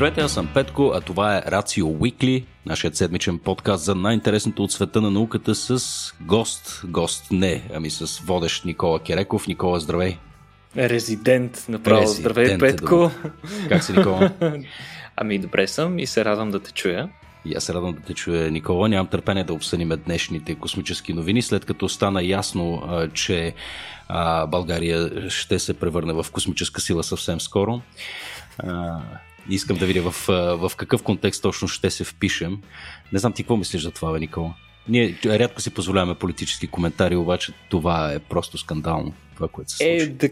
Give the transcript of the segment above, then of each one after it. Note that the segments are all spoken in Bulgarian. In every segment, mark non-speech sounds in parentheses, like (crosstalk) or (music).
Здравейте, аз съм Петко, а това е Рацио Уикли, нашият седмичен подкаст за най-интересното от света на науката с гост, гост не, ами с водещ Никола Кереков. Никола, здравей! Резидент, направо. Резидент здравей, Петко! Как си, Никола? (laughs) ами добре съм и се радвам да те чуя. И аз се радвам да те чуя, Никола. Нямам търпение да обсъдим днешните космически новини, след като стана ясно, че България ще се превърне в космическа сила съвсем скоро. Искам да видя в, в какъв контекст точно ще се впишем. Не знам ти какво мислиш за това, бе, Никола? Ние рядко си позволяваме политически коментари, обаче това е просто скандално. Това, което се случи. Е, да,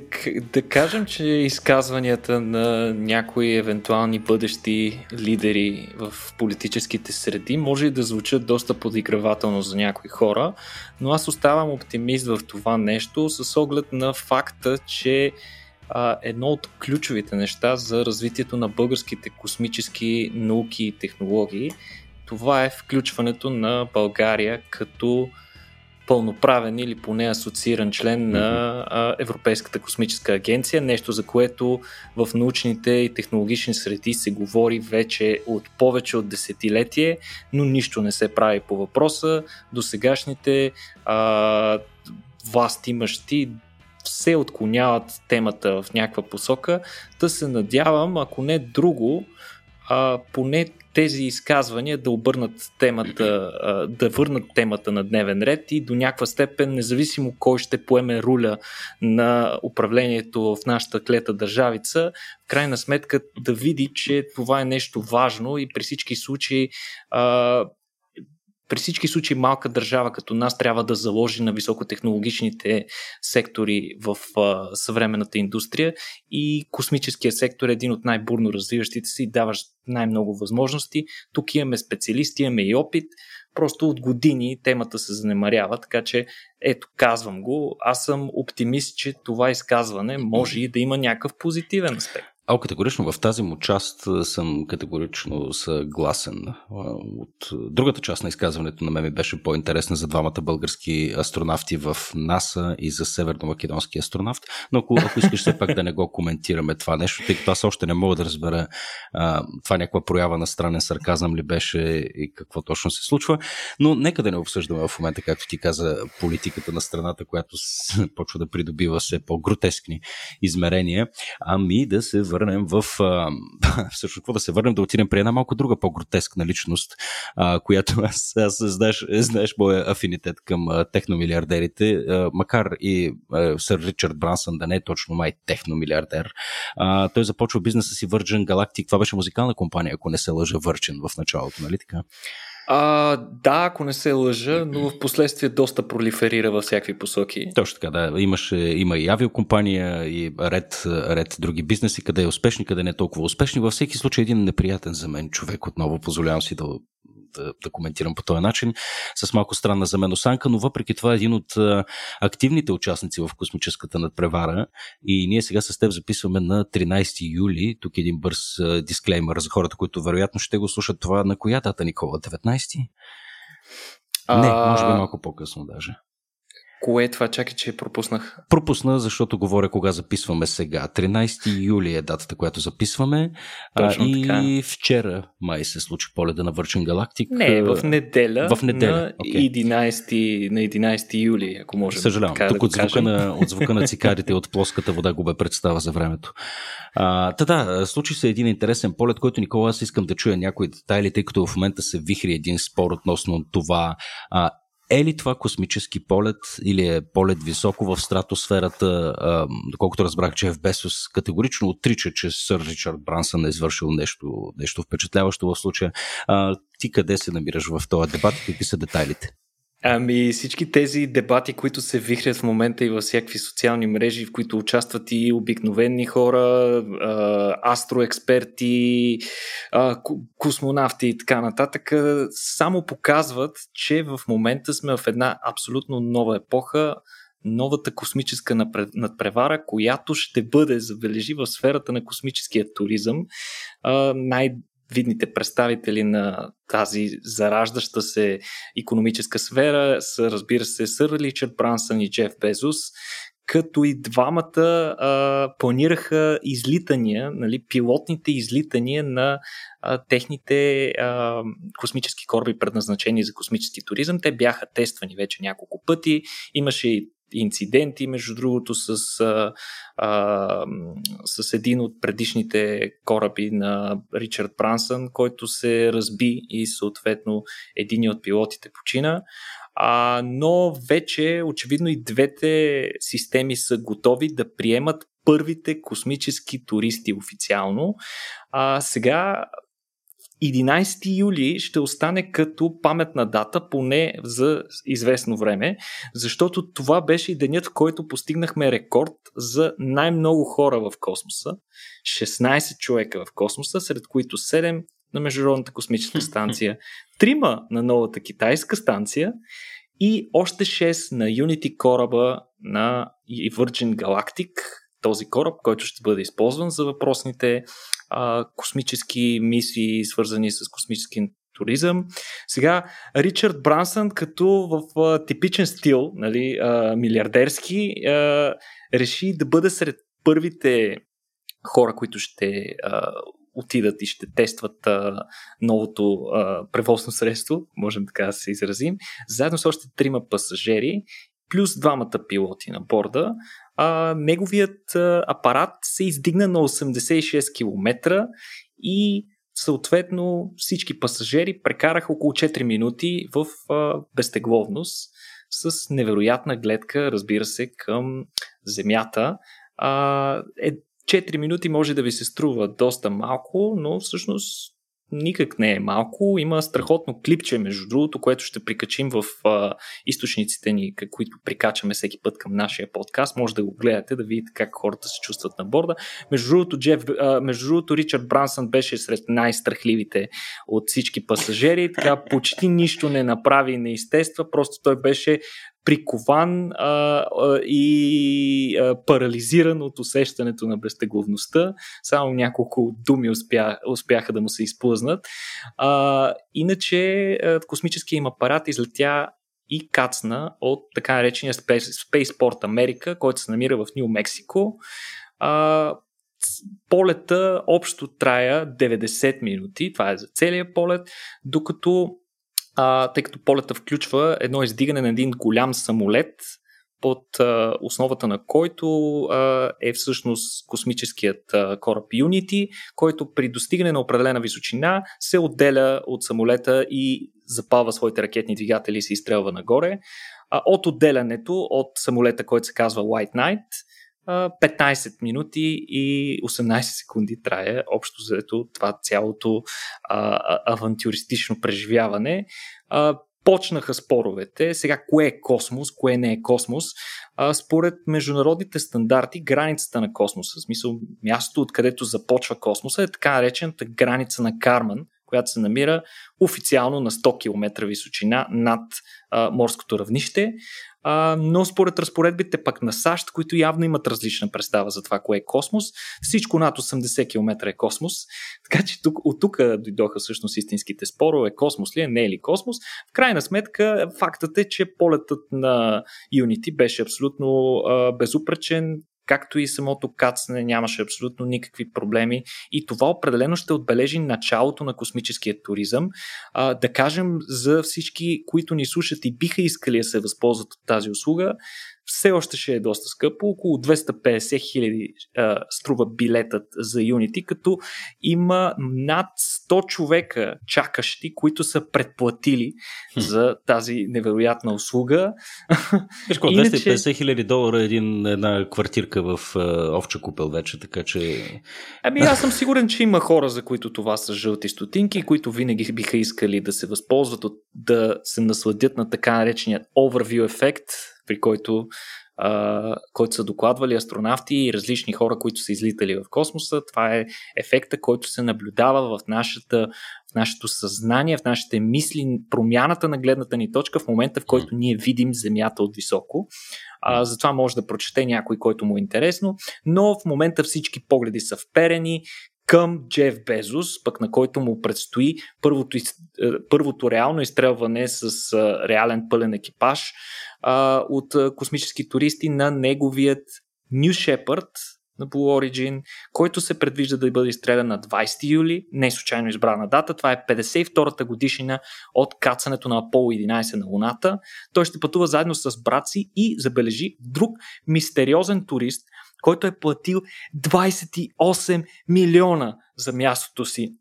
да кажем, че изказванията на някои евентуални бъдещи лидери в политическите среди може и да звучат доста подигравателно за някои хора, но аз оставам оптимист в това нещо с оглед на факта, че а, едно от ключовите неща за развитието на българските космически науки и технологии. Това е включването на България като пълноправен или поне асоцииран член на Европейската космическа агенция, нещо за което в научните и технологични среди се говори вече от повече от десетилетие, но нищо не се прави по въпроса. До сегашните а, власти имащи се отклоняват темата в някаква посока, да се надявам, ако не друго, а, поне тези изказвания да обърнат темата, а, да върнат темата на дневен ред и до някаква степен, независимо кой ще поеме руля на управлението в нашата клета държавица, в крайна сметка да види, че това е нещо важно и при всички случаи а, при всички случаи малка държава като нас трябва да заложи на високотехнологичните сектори в а, съвременната индустрия и космическия сектор е един от най-бурно развиващите се и даваш най-много възможности. Тук имаме специалисти, имаме и опит. Просто от години темата се занемарява, така че ето казвам го. Аз съм оптимист, че това изказване може и да има някакъв позитивен аспект. А, категорично в тази му част съм категорично съгласен. От другата част на изказването на мен ми беше по-интересна за двамата български астронавти в НАСА и за северно-македонски астронавт. Но ако, ако искаш все пак да не го коментираме това нещо, тъй като аз още не мога да разбера а, това някаква проява на странен сарказъм ли беше и какво точно се случва. Но нека да не обсъждаме в момента, както ти каза, политиката на страната, която почва да придобива все по-гротескни измерения, ами да се върнем в... А, (laughs) всъщност, какво да се върнем, да отидем при една малко друга по-гротескна личност, която (laughs) аз, аз знаеш, знаеш моя афинитет към техномилиардерите, макар и сър Ричард Брансън да не е точно май техномилиардер, той започва бизнеса си Virgin Galactic, това беше музикална компания, ако не се лъжа Virgin в началото, нали така? А, да, ако не се лъжа, но в последствие доста пролиферира във всякакви посоки. Точно така, да. Имаше, има и авиокомпания, и ред, ред други бизнеси, къде е успешни, къде не е толкова успешни. Във всеки случай един неприятен за мен човек, отново позволявам си да да, да коментирам по този начин, с малко странна за мен осанка, но въпреки това е един от активните участници в космическата надпревара и ние сега с теб записваме на 13 юли, тук е един бърз дисклеймер за хората, които вероятно ще го слушат това на коя дата, Никола? 19? А... Не, може би малко по-късно даже. Кое е това? Чакай, че пропуснах. Пропусна, защото говоря кога записваме сега. 13 юли е датата, която записваме. Точно а, и така. вчера май се случи полета на Virgin Galactic. Не, в неделя. В неделя. На, okay. 11, на 11 юли, ако може. Съжалявам. Така Тук да от, звука на, от звука на цикарите от плоската вода го бе представа за времето. А, та да, случи се един интересен полет, който Никола аз искам да чуя някои детайли, тъй като в момента се вихри един спор относно това а, е ли това космически полет или е полет високо в стратосферата? доколкото разбрах, че в Бесос категорично отрича, че сър Ричард Брансън е извършил нещо, нещо впечатляващо в случая. А, ти къде се намираш в този дебат и какви са детайлите? Ами всички тези дебати, които се вихрят в момента и във всякакви социални мрежи, в които участват и обикновени хора, астроексперти, космонавти и така нататък, само показват, че в момента сме в една абсолютно нова епоха, новата космическа надпревара, която ще бъде, забележи, в сферата на космическия туризъм. Най- видните представители на тази зараждаща се економическа сфера са, разбира се, сър Ричард Брансън и Джеф Безус, като и двамата а, планираха излитания, нали, пилотните излитания на а, техните а, космически кораби, предназначени за космически туризъм. Те бяха тествани вече няколко пъти. Имаше и инциденти, между другото, с, а, а, с един от предишните кораби на Ричард Брансън, който се разби и съответно един от пилотите почина. А, но вече очевидно и двете системи са готови да приемат първите космически туристи официално. А, сега 11 юли ще остане като паметна дата, поне за известно време, защото това беше и денят, в който постигнахме рекорд за най-много хора в космоса. 16 човека в космоса, сред които 7 на Международната космическа станция, (laughs) 3 на новата китайска станция и още 6 на Unity кораба на Virgin Galactic, този кораб, който ще бъде използван за въпросните а, космически мисии, свързани с космически туризъм. Сега, Ричард Брансън, като в а, типичен стил, нали, а, милиардерски, а, реши да бъде сред първите хора, които ще а, отидат и ще тестват а, новото а, превозно средство, можем така да се изразим, заедно с още трима пасажери, плюс двамата пилоти на борда. А, неговият а, апарат се издигна на 86 км и съответно всички пасажери прекараха около 4 минути в а, безтегловност с невероятна гледка, разбира се, към Земята. А, е, 4 минути може да ви се струва доста малко, но всъщност никак не е малко. Има страхотно клипче, между другото, което ще прикачим в а, източниците ни, които прикачаме всеки път към нашия подкаст. Може да го гледате, да видите как хората се чувстват на борда. Между другото, Джеф, а, между другото Ричард Брансън беше сред най-страхливите от всички пасажери. Така почти нищо не направи не изтества. Просто той беше прикован а, а, и а, парализиран от усещането на безтегловността. Само няколко думи успя, успяха да му се изплъзнат. А, иначе а, космическия им апарат излетя и кацна от така наречения Spaceport Америка, който се намира в Нью Мексико. Полета общо трая 90 минути, това е за целият полет, докато а, тъй като полета включва едно издигане на един голям самолет, под а, основата на който а, е всъщност космическият а, кораб Unity, който при достигане на определена височина се отделя от самолета и запалва своите ракетни двигатели и се изстрелва нагоре. А, от отделянето от самолета, който се казва White Knight, 15 минути и 18 секунди трае общо заето това цялото а, авантюристично преживяване. А, почнаха споровете. Сега, кое е космос, кое не е космос? А, според международните стандарти, границата на космоса, в смисъл мястото, откъдето започва космоса, е така наречената граница на Карман, която се намира официално на 100 км височина над а, морското равнище а, но според разпоредбите пък на САЩ, които явно имат различна представа за това, кое е космос, всичко над 80 км е космос, така че тук, от тук дойдоха всъщност истинските спорове, космос ли е, не е ли космос. В крайна сметка, фактът е, че полетът на Unity беше абсолютно а, безупречен, както и самото кацане нямаше абсолютно никакви проблеми и това определено ще отбележи началото на космическия туризъм. А, да кажем за всички, които ни слушат и биха искали да се възползват от тази услуга, все още ще е доста скъпо. Около 250 хиляди струва билетът за Unity, като има над 100 човека чакащи, които са предплатили хм. за тази невероятна услуга. Виж, 250 хиляди долара е един, една квартирка в Овча купел вече, така че... Ами аз съм сигурен, че има хора, за които това са жълти стотинки, които винаги биха искали да се възползват от да се насладят на така наречения overview ефект, при който, а, който са докладвали астронавти и различни хора, които са излитали в космоса. Това е ефекта, който се наблюдава в, нашата, в нашето съзнание, в нашите мисли, промяната на гледната ни точка в момента, в който ние видим Земята от високо. А, затова може да прочете някой, който му е интересно, но в момента всички погледи са вперени към Джеф Безос, пък на който му предстои първото. Е, първото реално изстрелване с реален пълен екипаж а, от космически туристи на неговият New Shepard, на Blue Origin, който се предвижда да бъде изстрелян на 20 юли, не случайно избрана дата. Това е 52-та годишнина от кацането на Аполо 11 на Луната. Той ще пътува заедно с брат си и забележи друг мистериозен турист, който е платил 28 милиона за мястото си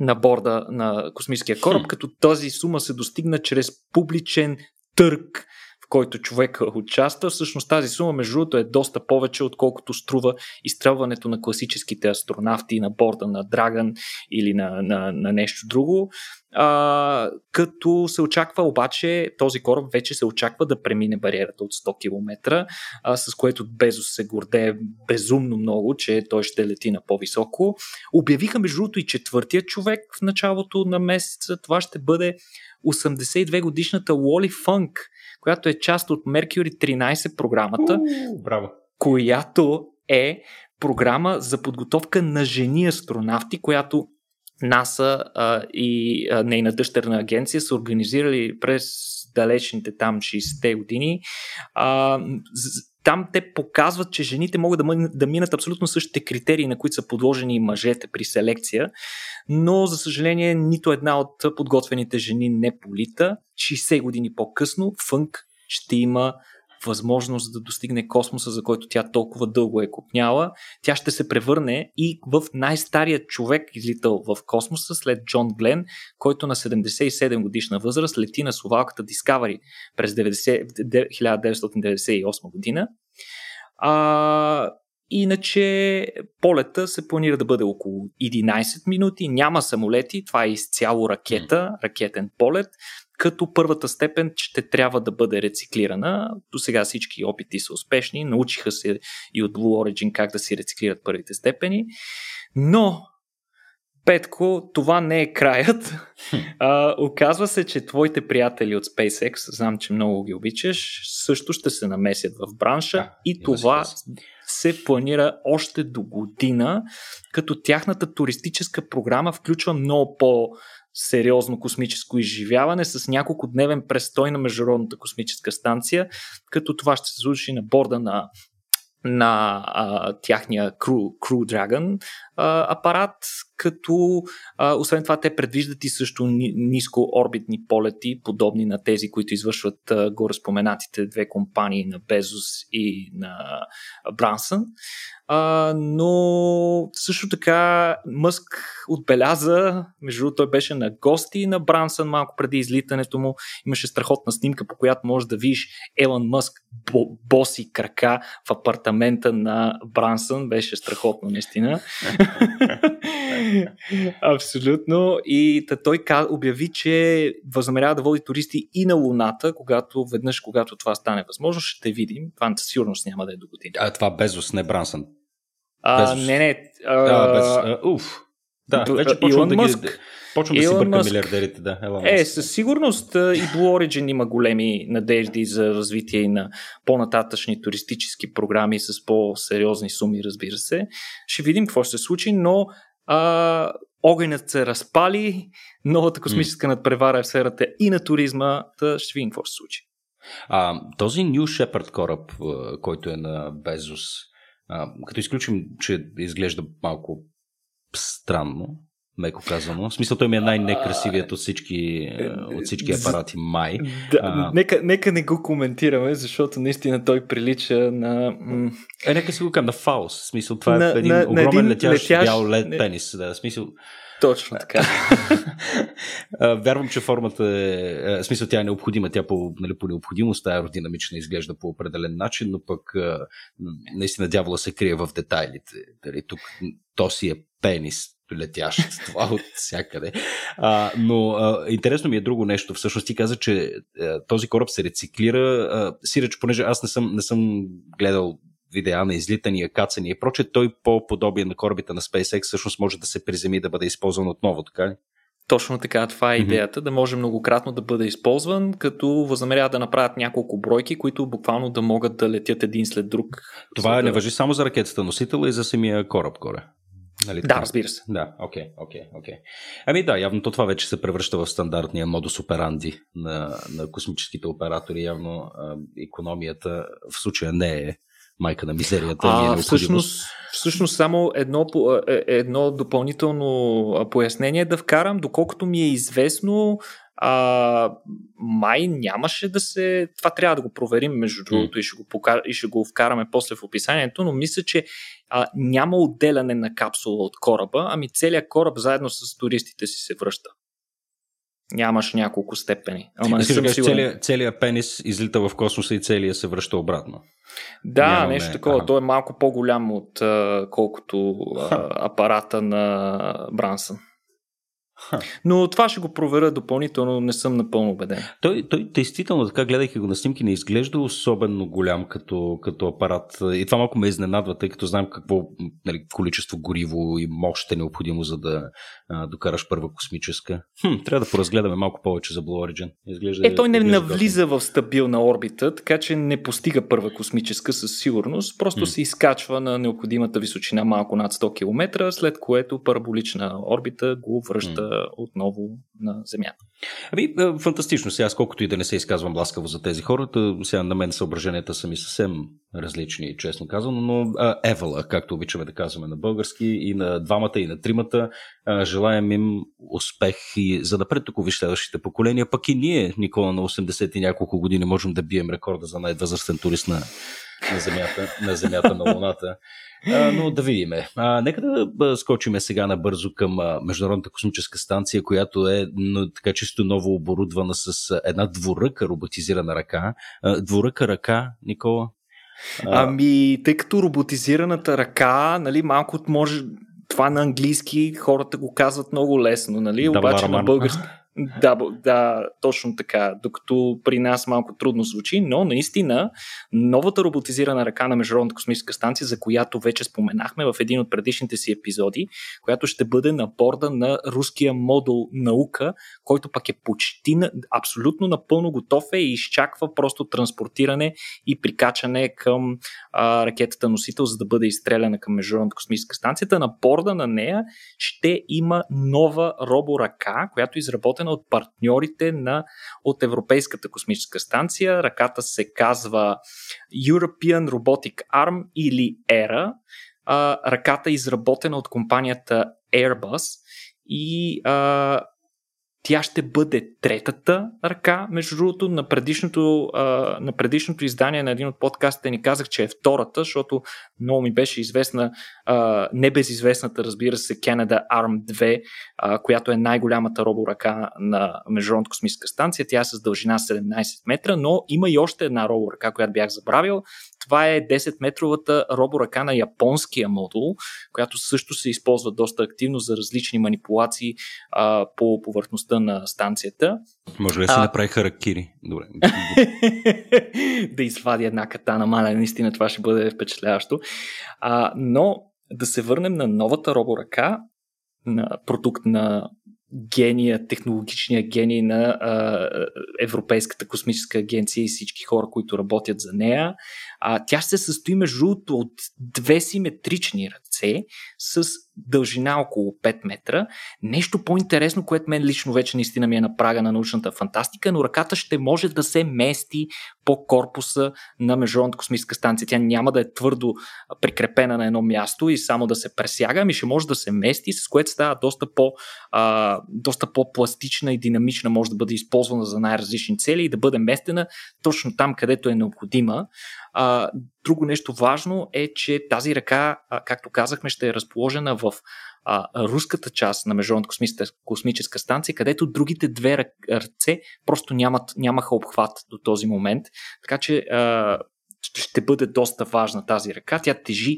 на борда на космическия кораб, като тази сума се достигна чрез публичен търг който човек участва. Всъщност тази сума, между другото, е доста повече, отколкото струва изстрелването на класическите астронавти на борда на Драган или на, на, на нещо друго. А, като се очаква обаче, този кораб вече се очаква да премине бариерата от 100 км, а, с което Безос се гордее безумно много, че той ще лети на по-високо. Обявиха между другото и четвъртия човек в началото на месеца. Това ще бъде 82 годишната Уоли Фънк, която е част от Mercury 13 програмата, uh, браво. която е програма за подготовка на жени астронавти, която НАСА а, и а, нейна дъщерна агенция са организирали през далечните там 60-те години. А, там те показват, че жените могат да, да минат абсолютно същите критерии, на които са подложени мъжете при селекция, но за съжаление нито една от подготвените жени не полита. 60 години по-късно Фънк ще има възможност да достигне космоса, за който тя толкова дълго е купняла. Тя ще се превърне и в най-стария човек, излитал в космоса след Джон Глен, който на 77 годишна възраст лети на совалката Discovery през 90, 1998 година. А, Иначе полета се планира да бъде около 11 минути, няма самолети, това е изцяло ракета, ракетен полет като първата степен ще трябва да бъде рециклирана. До сега всички опити са успешни, научиха се и от Blue Origin как да си рециклират първите степени, но Петко, това не е краят. А, оказва се, че твоите приятели от SpaceX, знам, че много ги обичаш, също ще се намесят в бранша а, и това се планира още до година, като тяхната туристическа програма включва много по- сериозно космическо изживяване с няколко дневен престой на Международната космическа станция, като това ще се случи на борда на на а, тяхния Crew, Crew Dragon а, апарат, като а, освен това те предвиждат и също нискоорбитни полети, подобни на тези, които извършват а, горе две компании на Безос и на Брансън. А, но също така Мъск отбеляза, между другото той беше на гости на Брансън малко преди излитането му. Имаше страхотна снимка, по която можеш да видиш Елън Мъск боси крака в апартамента на Брансън. Беше страхотно, наистина. (laughs) Абсолютно. И той обяви, че възнамерява да води туристи и на Луната, когато веднъж, когато това стане възможно, ще видим. Това със сигурност няма да е до година. А това Безос, не Брансън. А, не, не. А, а, без, а, уф. Да, вече почвам да Мъск. ги... Почвам да си бъркам Мъск. милиардерите, да. Елон е, със сигурност и Blue Origin има големи надежди за развитие на по-нататъчни туристически програми с по-сериозни суми, разбира се. Ще видим какво ще се случи, но а, огънят се разпали, новата космическа mm. надпревара е в сферата и на туризма, да ще видим какво ще се случи. А, този New Shepard кораб, който е на Безос, а, като изключим, че изглежда малко странно, меко казано. В смисъл, той ми е най-некрасивият от всички, от всички апарати май. Да, а, нека, нека не го коментираме, защото наистина той прилича на... Е, нека си го кажем, на фаус. В смисъл, това на, е един на, огромен на един летящ, летящ бял лед не... пенис. Да, в смисъл, точно така. (laughs) Вярвам, че формата е, е. В смисъл, тя е необходима. Тя по, нали, по необходимост аеродинамична изглежда по определен начин, но пък наистина дявола се крие в детайлите. Дали, тук то си е пенис летящ (laughs) това от всякъде. А, но а, интересно ми е друго нещо. Всъщност ти каза, че а, този кораб се рециклира. А, сиреч, понеже аз не съм, не съм гледал видеа на излитания, кацания и проче, той по подобие на корабите на SpaceX всъщност може да се приземи да бъде използван отново, така ли? Точно така, това е идеята, mm-hmm. да може многократно да бъде използван, като възнамерява да направят няколко бройки, които буквално да могат да летят един след друг. Това да... не въжи само за ракетата носител и за самия кораб горе. Нали, да, разбира се. Да, окей, окей, окей. Ами да, явно то това вече се превръща в стандартния модус операнди на, на космическите оператори. Явно а, економията в случая не е майка на мизерията. А, е всъщност, всъщност само едно, е, е, едно допълнително пояснение да вкарам. Доколкото ми е известно, а, май нямаше да се. Това трябва да го проверим, между другото, mm. и, ще го покар... и ще го вкараме после в описанието, но мисля, че а, няма отделяне на капсула от кораба, ами целият кораб заедно с туристите си се връща. Нямаш няколко степени. Ама не съм целият, целият пенис излита в космоса и целият се връща обратно. Да, Нямаме... нещо такова. Ага. Той е малко по-голям от колкото апарата на Брансън. Но това ще го проверя допълнително, не съм напълно убеден. Той, той действително, така гледайки го на снимки, не изглежда особено голям като, като апарат. И това малко ме изненадва, тъй като знам какво нали, количество гориво и мощ е необходимо, за да а, докараш първа космическа. Хм, трябва да поразгледаме малко повече за Blue Origin. Изглежда, е, той не навлиза в стабилна орбита, така че не постига първа космическа със сигурност. Просто м се изкачва на необходимата височина малко над 100 км, след което параболична орбита го връща отново на Земята. Ами, фантастично. Сега, колкото и да не се изказвам ласкаво за тези хора, сега на мен съображенията са ми съвсем различни, честно казано, но а, Евала, както обичаме да казваме на български, и на двамата, и на тримата, а, желаем им успех и за напред тук виж следващите поколения, пък и ние, Никола, на 80 и няколко години можем да бием рекорда за най-възрастен турист на, на Земята, на Земята, на Луната. А, но да видим. А, нека да скочиме сега набързо към Международната космическа станция, която е така чисто ново оборудвана с една двуръка роботизирана ръка. А, двуръка ръка, Никола? А... Ами, тъй като роботизираната ръка, нали, малко може това на английски хората го казват много лесно, нали? Да, Обаче на български (laughs) да, да, точно така. Докато при нас малко трудно звучи, но наистина новата роботизирана ръка на Международната космическа станция, за която вече споменахме в един от предишните си епизоди, която ще бъде на борда на руския модул наука, който пък е почти абсолютно напълно готов е и изчаква просто транспортиране и прикачане към а, ракетата носител, за да бъде изстреляна към Международната космическа станция. На борда на нея ще има нова роборъка, която изработена разработена от партньорите на, от Европейската космическа станция. Ръката се казва European Robotic Arm или ERA. А, ръката е изработена от компанията Airbus и а, тя ще бъде третата ръка. Между другото, на предишното, а, на предишното издание на един от подкастите ни казах, че е втората, защото много ми беше известна, а, небезизвестната, разбира се, Canada Arm 2, а, която е най-голямата роборъка на Международната космическа станция. Тя е с дължина 17 метра, но има и още една роборъка, която бях забравил. Това е 10-метровата роборъка на японския модул, която също се използва доста активно за различни манипулации а, по повърхността на станцията. Може ли да си направи харакири? Добре. (laughs) да извади една катана, маля, наистина това ще бъде впечатляващо. А, но да се върнем на новата роборъка, на продукт на гения, технологичния гений на а, Европейската космическа агенция и всички хора, които работят за нея. А, тя се състои между другото от две симетрични ръце с дължина около 5 метра. Нещо по-интересно, което мен лично вече наистина ми е на прага на научната фантастика, но ръката ще може да се мести по корпуса на Международната космическа станция. Тя няма да е твърдо прикрепена на едно място и само да се пресяга, ами ще може да се мести, с което става доста, по, а, доста по-пластична и динамична, може да бъде използвана за най-различни цели и да бъде местена точно там, където е необходима. А, друго нещо важно е, че тази ръка, както казахме, ще е разположена в а, руската част на Международната космическа станция, където другите две ръце просто нямат, нямаха обхват до този момент. Така че а, ще бъде доста важна тази ръка. Тя тежи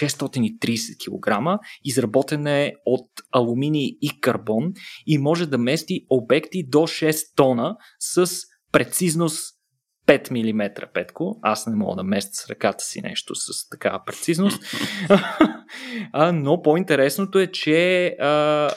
630 кг, изработена е от алуминий и карбон и може да мести обекти до 6 тона с прецизност 5 мм, Петко. Аз не мога да местя с ръката си нещо с такава прецизност. (laughs) а, но по-интересното е, че а,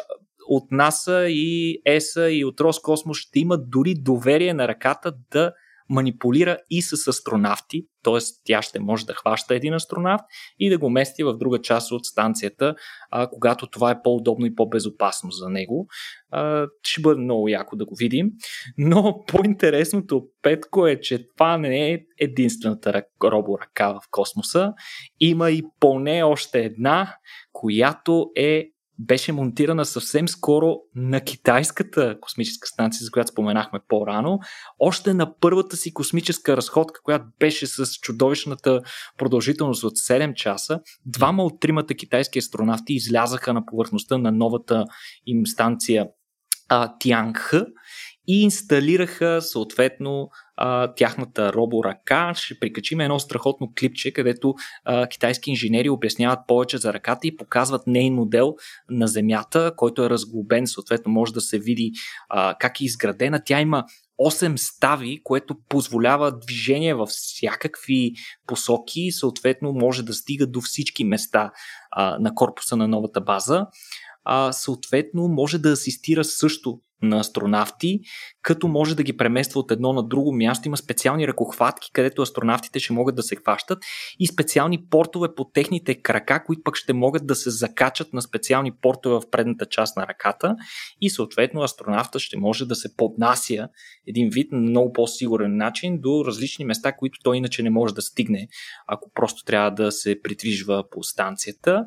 от НАСА и ЕСА и от Роскосмос ще имат дори доверие на ръката да манипулира и с астронавти, т.е. тя ще може да хваща един астронавт и да го мести в друга част от станцията, а, когато това е по-удобно и по-безопасно за него. А, ще бъде много яко да го видим. Но по-интересното, Петко, е, че това не е единствената роборъка в космоса. Има и поне още една, която е беше монтирана съвсем скоро на китайската космическа станция, за която споменахме по-рано, още на първата си космическа разходка, която беше с чудовищната продължителност от 7 часа, двама от тримата китайски астронавти излязаха на повърхността на новата им станция Тянгх и инсталираха съответно а, тяхната робо-ръка. Ще прикачим едно страхотно клипче, където а, китайски инженери обясняват повече за ръката и показват нейн модел на Земята, който е разглобен, съответно може да се види а, как е изградена. Тя има 8 стави, което позволява движение във всякакви посоки и съответно може да стига до всички места а, на корпуса на новата база. А, съответно може да асистира също на астронавти, като може да ги премества от едно на друго място. Има специални ръкохватки, където астронавтите ще могат да се хващат и специални портове по техните крака, които пък ще могат да се закачат на специални портове в предната част на ръката и съответно астронавта ще може да се поднася един вид на много по-сигурен начин до различни места, които той иначе не може да стигне, ако просто трябва да се придвижва по станцията.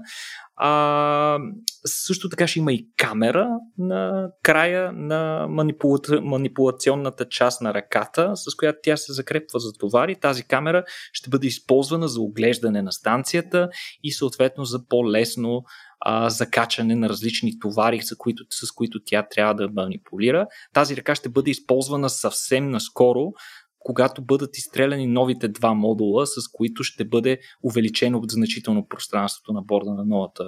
А, също така ще има и камера на края на манипула... манипулационната част на ръката, с която тя се закрепва за товари. Тази камера ще бъде използвана за оглеждане на станцията и съответно за по-лесно а, закачане на различни товари, с които, с които тя трябва да манипулира. Тази ръка ще бъде използвана съвсем наскоро когато бъдат изстреляни новите два модула, с които ще бъде увеличено значително пространството на борда на новата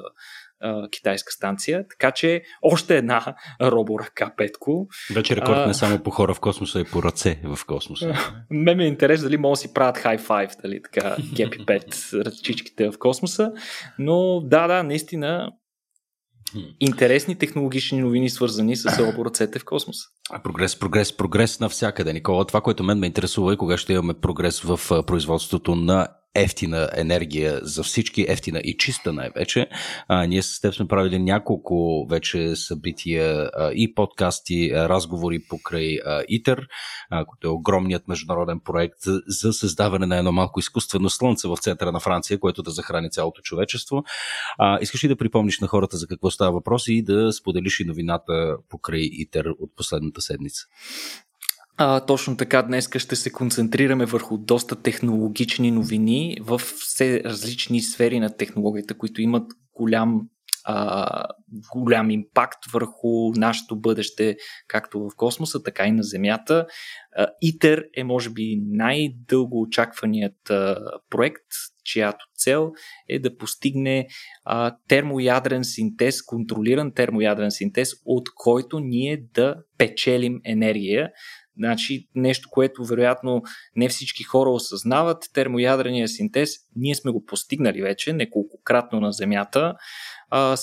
а, китайска станция. Така че още една (laughs) роборъка Петко. Вече рекорд а, не само по хора в космоса, и по ръце в космоса. (laughs) Ме ми е интерес дали могат да си правят хай файв, дали така, (laughs) кепи 5 ръчичките в космоса. Но да, да, наистина интересни технологични новини, свързани с роборъцете в космоса. Прогрес, прогрес, прогрес навсякъде, Никола. Това, което мен ме интересува е кога ще имаме прогрес в производството на ефтина енергия за всички, ефтина и чиста най-вече. А, ние с теб сме правили няколко вече събития а, и подкасти, разговори покрай ИТЕР, а, който е огромният международен проект за, за създаване на едно малко изкуствено слънце в центъра на Франция, което да захрани цялото човечество. А, искаш ли да припомниш на хората за какво става въпрос и да споделиш и новината покрай ИТЕР от последната седмица? А, точно така, днес ще се концентрираме върху доста технологични новини в все различни сфери на технологията, които имат голям, а, голям импакт върху нашето бъдеще, както в космоса, така и на Земята. ИТЕР е, може би, най-дълго очакваният а, проект, чиято цел е да постигне а, термоядрен синтез, контролиран термоядрен синтез, от който ние да печелим енергия Значи нещо, което вероятно не всички хора осъзнават, термоядрения синтез, ние сме го постигнали вече неколкократно на Земята. А,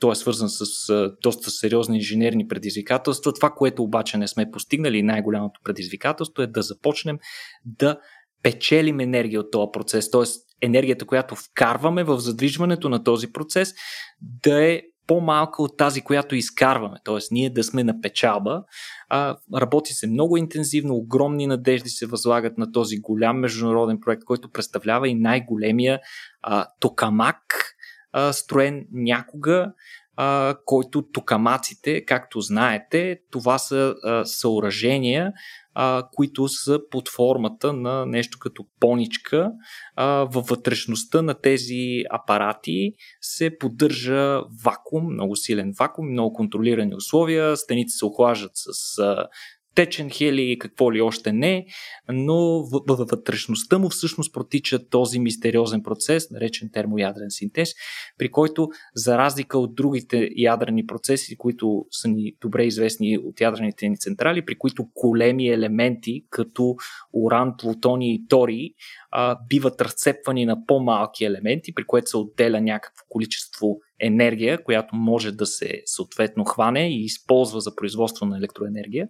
той е свързан с а, доста сериозни инженерни предизвикателства. Това, което обаче не сме постигнали, най-голямото предизвикателство е да започнем да печелим енергия от този процес, т.е. енергията, която вкарваме в задвижването на този процес, да е по-малка от тази, която изкарваме, т.е. ние да сме на печалба. А, работи се много интензивно, огромни надежди се възлагат на този голям международен проект, който представлява и най-големия а, токамак, а, строен някога, а, който токамаците, както знаете, това са а, съоръжения, а, които са под формата на нещо като поничка. А, във вътрешността на тези апарати се поддържа вакуум, много силен вакуум, много контролирани условия. Стените се охлаждат с а, течен хели и какво ли още не, но във вътрешността му всъщност протича този мистериозен процес, наречен термоядрен синтез, при който за разлика от другите ядрени процеси, които са ни добре известни от ядрените ни централи, при които големи елементи като уран, плутони и тори а, биват разцепвани на по-малки елементи, при което се отделя някакво количество енергия, която може да се съответно хване и използва за производство на електроенергия.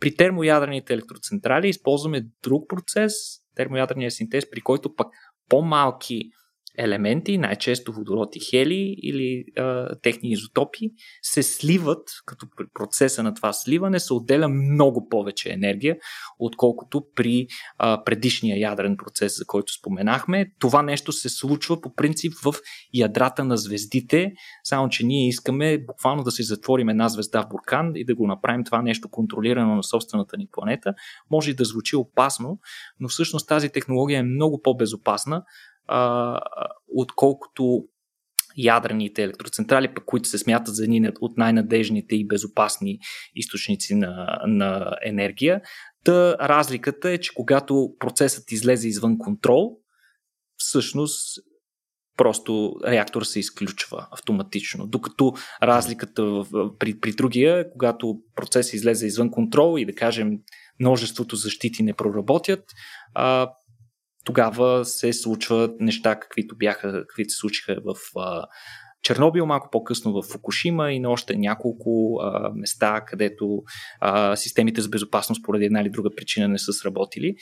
При термоядрените електроцентрали използваме друг процес, термоядрения синтез, при който пък по-малки елементи, най-често водород и хели или а, техни изотопи, се сливат, като при процеса на това сливане се отделя много повече енергия, отколкото при а, предишния ядрен процес, за който споменахме. Това нещо се случва по принцип в ядрата на звездите, само че ние искаме буквално да си затворим една звезда в буркан и да го направим това нещо контролирано на собствената ни планета. Може и да звучи опасно, но всъщност тази технология е много по-безопасна, а, отколкото ядрените електроцентрали, пък, които се смятат за едни от най-надежните и безопасни източници на, на енергия. Та разликата е, че когато процесът излезе извън контрол, всъщност просто реактор се изключва автоматично. Докато разликата в, при, при другия, когато процесът излезе извън контрол и да кажем множеството защити не проработят, а, тогава се случват неща, каквито бяха, каквито се случиха в а, Чернобил, малко по-късно в Фукушима и на още няколко а, места, където а, системите за безопасност поради една или друга причина не са сработили.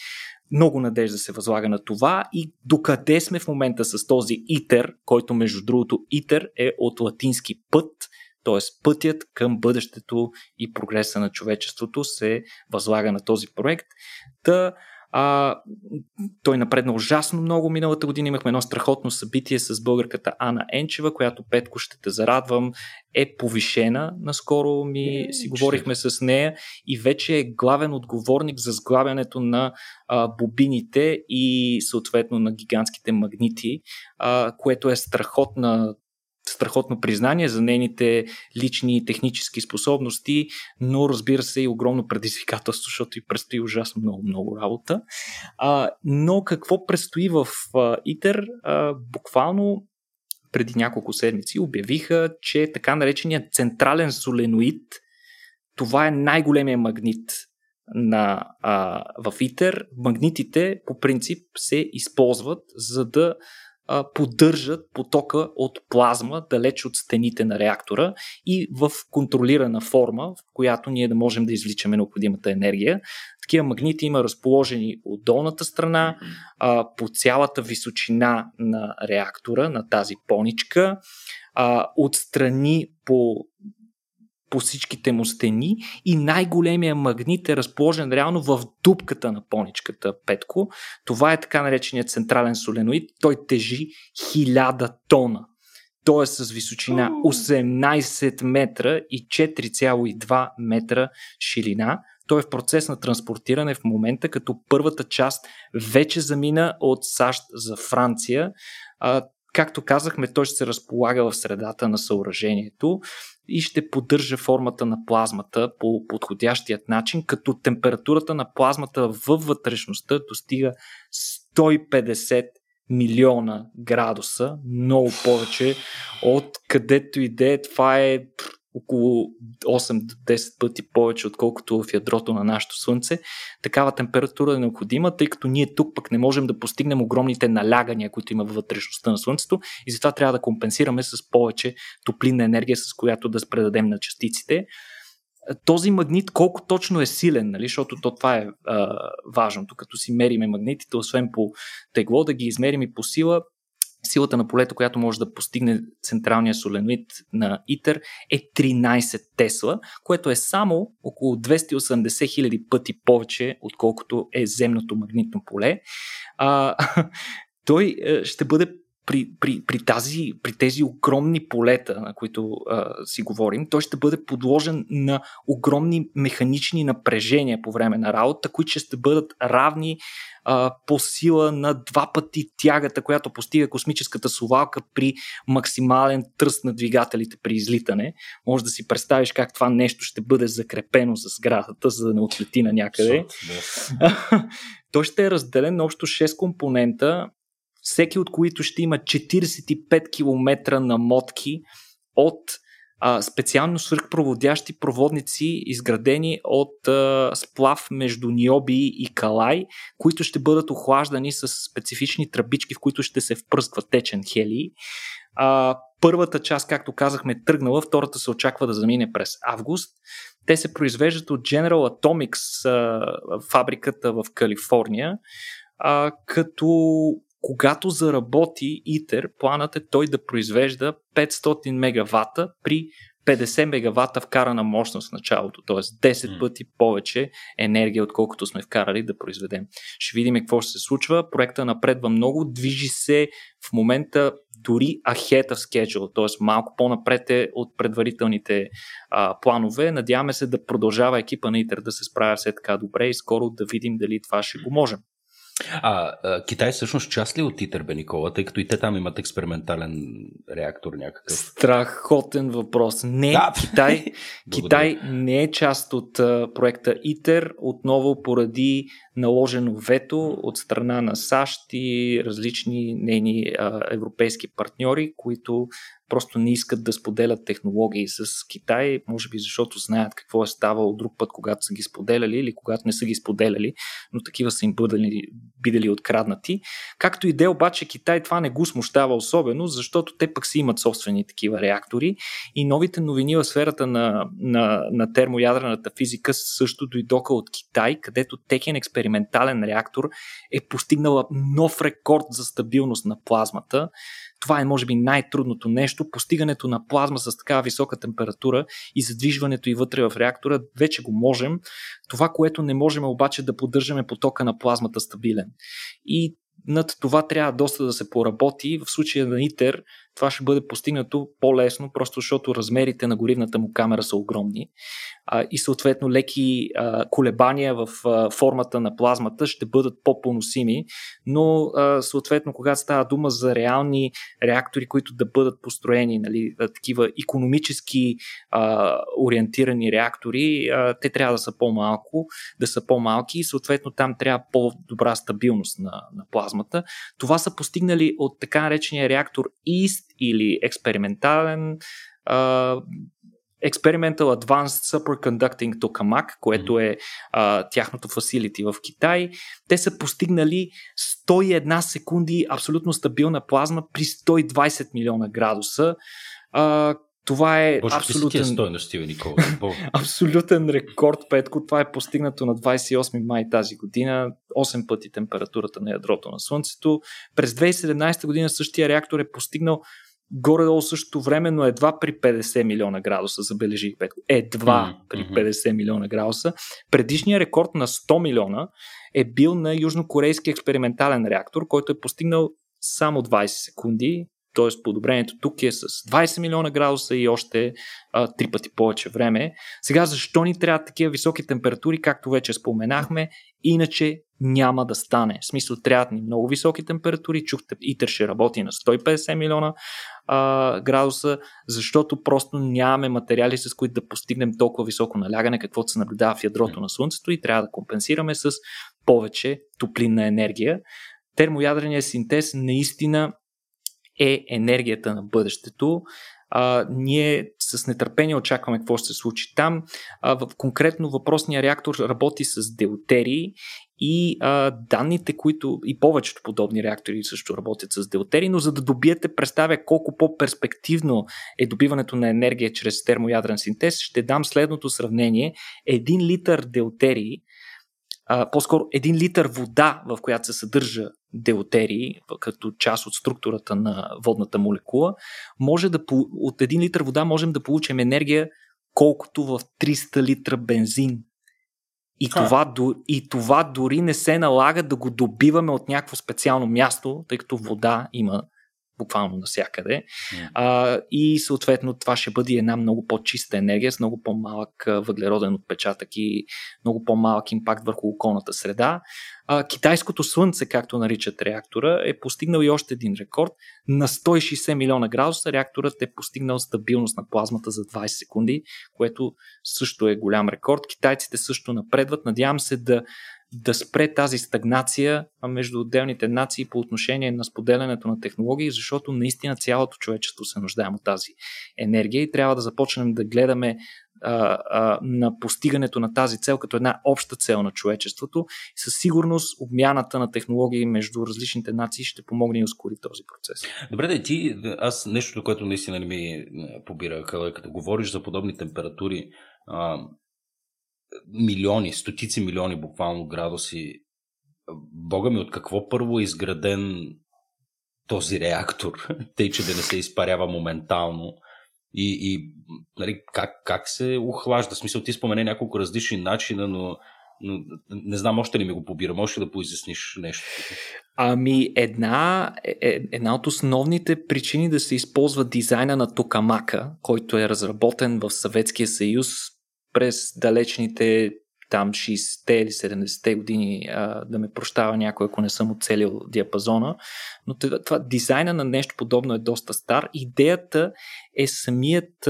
Много надежда се възлага на това и докъде сме в момента с този ИТЕР, който между другото ИТЕР е от латински път, т.е. пътят към бъдещето и прогреса на човечеството се възлага на този проект. Та, а, той напредна ужасно много. Миналата година имахме едно страхотно събитие с българката Ана Енчева, която Петко ще те зарадвам, е повишена. Наскоро ми е, си говорихме с нея и вече е главен отговорник за сглабянето на а, бобините и съответно на гигантските магнити, а, което е страхотна страхотно признание за нейните лични технически способности, но разбира се и огромно предизвикателство, защото и предстои ужасно много, много работа. А, но какво предстои в а, ИТЕР? А, буквално преди няколко седмици обявиха, че така нареченият централен соленоид, това е най-големия магнит на, а, в ИТЕР. Магнитите по принцип се използват за да поддържат потока от плазма далеч от стените на реактора и в контролирана форма, в която ние да можем да извличаме необходимата енергия. Такива магнити има разположени от долната страна, по цялата височина на реактора, на тази поничка, отстрани по по всичките му стени и най-големия магнит е разположен реално в дупката на поничката Петко. Това е така нареченият централен соленоид. Той тежи 1000 тона. Той е с височина 18 метра и 4,2 метра ширина. Той е в процес на транспортиране в момента, като първата част вече замина от САЩ за Франция. Както казахме, той ще се разполага в средата на съоръжението и ще поддържа формата на плазмата по подходящият начин, като температурата на плазмата във вътрешността достига 150 милиона градуса, много повече от където и да е. Това е около 8-10 пъти повече, отколкото в ядрото на нашето Слънце. Такава температура е необходима, тъй като ние тук пък не можем да постигнем огромните налягания, които има във вътрешността на Слънцето и затова трябва да компенсираме с повече топлинна енергия, с която да предадем на частиците. Този магнит колко точно е силен, нали? защото то това е а, важното, като си мериме магнитите, освен по тегло, да ги измерим и по сила, силата на полето, която може да постигне централния соленоид на ИТЕР е 13 Тесла, което е само около 280 хиляди пъти повече, отколкото е земното магнитно поле. А, (laughs) той е, ще бъде при, при, при, тази, при тези огромни полета, на които а, си говорим, той ще бъде подложен на огромни механични напрежения по време на работа, които ще бъдат равни а, по сила на два пъти тягата, която постига космическата совалка при максимален тръст на двигателите при излитане. Може да си представиш как това нещо ще бъде закрепено с градата, за да не отлети на някъде. (laughs) Той ще е разделен на общо 6 компонента, всеки от които ще има 45 км намотки от а, специално свърхпроводящи проводници, изградени от а, сплав между Ниоби и Калай, които ще бъдат охлаждани с специфични тръбички, в които ще се впръсква течен хелий. А, Първата част, както казахме, тръгнала, втората се очаква да замине през август. Те се произвеждат от General Atomics, фабриката в Калифорния, като когато заработи ИТЕР, планът е той да произвежда 500 мегавата при 50 мегавата вкарана мощност в началото, т.е. 10 пъти повече енергия, отколкото сме вкарали да произведем. Ще видим какво ще се случва. Проекта напредва много, движи се в момента дори ahead of schedule, т.е. малко по-напред е от предварителните а, планове. Надяваме се да продължава екипа на ИТЕР да се справя все така добре и скоро да видим дали това ще го можем. А, а Китай всъщност част ли от ИТЕР, бе, Никола, тъй като и те там имат експериментален реактор някакъв? Страхотен въпрос. Не, да. Китай, (laughs) Китай не е част от а, проекта ИТЕР, отново поради наложено вето от страна на САЩ и различни нейни а, европейски партньори, които просто не искат да споделят технологии с Китай, може би защото знаят какво е ставало друг път, когато са ги споделяли или когато не са ги споделяли, но такива са им бъдали, бидали откраднати. Както и де, обаче Китай това не го смущава особено, защото те пък си имат собствени такива реактори и новите новини в сферата на, на, на термоядрената физика също дойдоха от Китай, където техен експериментален реактор е постигнала нов рекорд за стабилност на плазмата. Това е, може би, най-трудното нещо. Постигането на плазма с такава висока температура и задвижването и вътре в реактора, вече го можем. Това, което не можем обаче да поддържаме потока на плазмата стабилен. И над това трябва доста да се поработи. В случая на ИТЕР това ще бъде постигнато по-лесно, просто защото размерите на горивната му камера са огромни а, и съответно леки а, колебания в а, формата на плазмата ще бъдат по-поносими, но а, съответно когато става дума за реални реактори, които да бъдат построени, нали, такива економически а, ориентирани реактори, а, те трябва да са по-малко, да са по-малки и съответно там трябва по-добра стабилност на, на плазмата. Това са постигнали от така наречения реактор East или експериментален Experimental Advanced Superconducting Tokamak, което е а, тяхното фасилити в Китай. Те са постигнали 101 секунди абсолютно стабилна плазма при 120 милиона градуса. А, това е Боже, абсолютен... стойности, Никола. (laughs) абсолютен рекорд, Петко. Това е постигнато на 28 май тази година. 8 пъти температурата на ядрото на Слънцето. През 2017 година същия реактор е постигнал горе-долу същото време, но едва при 50 милиона градуса, забележи Петко. Едва mm-hmm. при 50 милиона градуса. Предишният рекорд на 100 милиона е бил на южнокорейски експериментален реактор, който е постигнал само 20 секунди, т.е. подобрението тук е с 20 милиона градуса и още три пъти повече време. Сега защо ни трябват такива високи температури, както вече споменахме, иначе няма да стане. В смисъл, трябват ни много високи температури. Чухте, ИТЕР ще работи на 150 милиона а, градуса, защото просто нямаме материали, с които да постигнем толкова високо налягане, каквото се наблюдава в ядрото на Слънцето и трябва да компенсираме с повече топлинна енергия. Термоядрения синтез наистина е енергията на бъдещето. А, ние с нетърпение очакваме какво ще се случи там. А, в, конкретно въпросния реактор работи с деутерии и а, данните, които и повечето подобни реактори също работят с делтери, но за да добиете представя колко по-перспективно е добиването на енергия чрез термоядрен синтез, ще дам следното сравнение. Един литър делтерии, а, по-скоро един литър вода, в която се съдържа делтерии, като част от структурата на водната молекула, може да, от един литър вода можем да получим енергия колкото в 300 литра бензин. И това, и това дори не се налага да го добиваме от някакво специално място, тъй като вода има буквално навсякъде. Yeah. А, и съответно това ще бъде една много по-чиста енергия с много по-малък въглероден отпечатък и много по-малък импакт върху околната среда. А, китайското слънце, както наричат реактора, е постигнал и още един рекорд. На 160 милиона градуса реакторът е постигнал стабилност на плазмата за 20 секунди, което също е голям рекорд. Китайците също напредват. Надявам се да да спре тази стагнация между отделните нации по отношение на споделянето на технологии, защото наистина цялото човечество се нуждаем от тази енергия и трябва да започнем да гледаме а, а, на постигането на тази цел като една обща цел на човечеството. Със сигурност обмяната на технологии между различните нации ще помогне и ускори този процес. Добре, да ти, аз нещо, което наистина не ми побира, като говориш за подобни температури, а, милиони, стотици милиони буквално градуси, Бога ми, от какво първо е изграден този реактор, (laughs) тъй че да не се изпарява моментално и, и нали, как, как се охлажда. В смисъл, ти спомене няколко различни начина, но, но не знам още ли ми го побира. Може ли да поизясниш нещо? Ами една, е, е, една от основните причини да се използва дизайна на Токамака, който е разработен в Съветския съюз през далечните там 60-те или 70-те години, а, да ме прощава някой, ако не съм оцелил диапазона. Но това, това дизайна на нещо подобно е доста стар. Идеята е самият,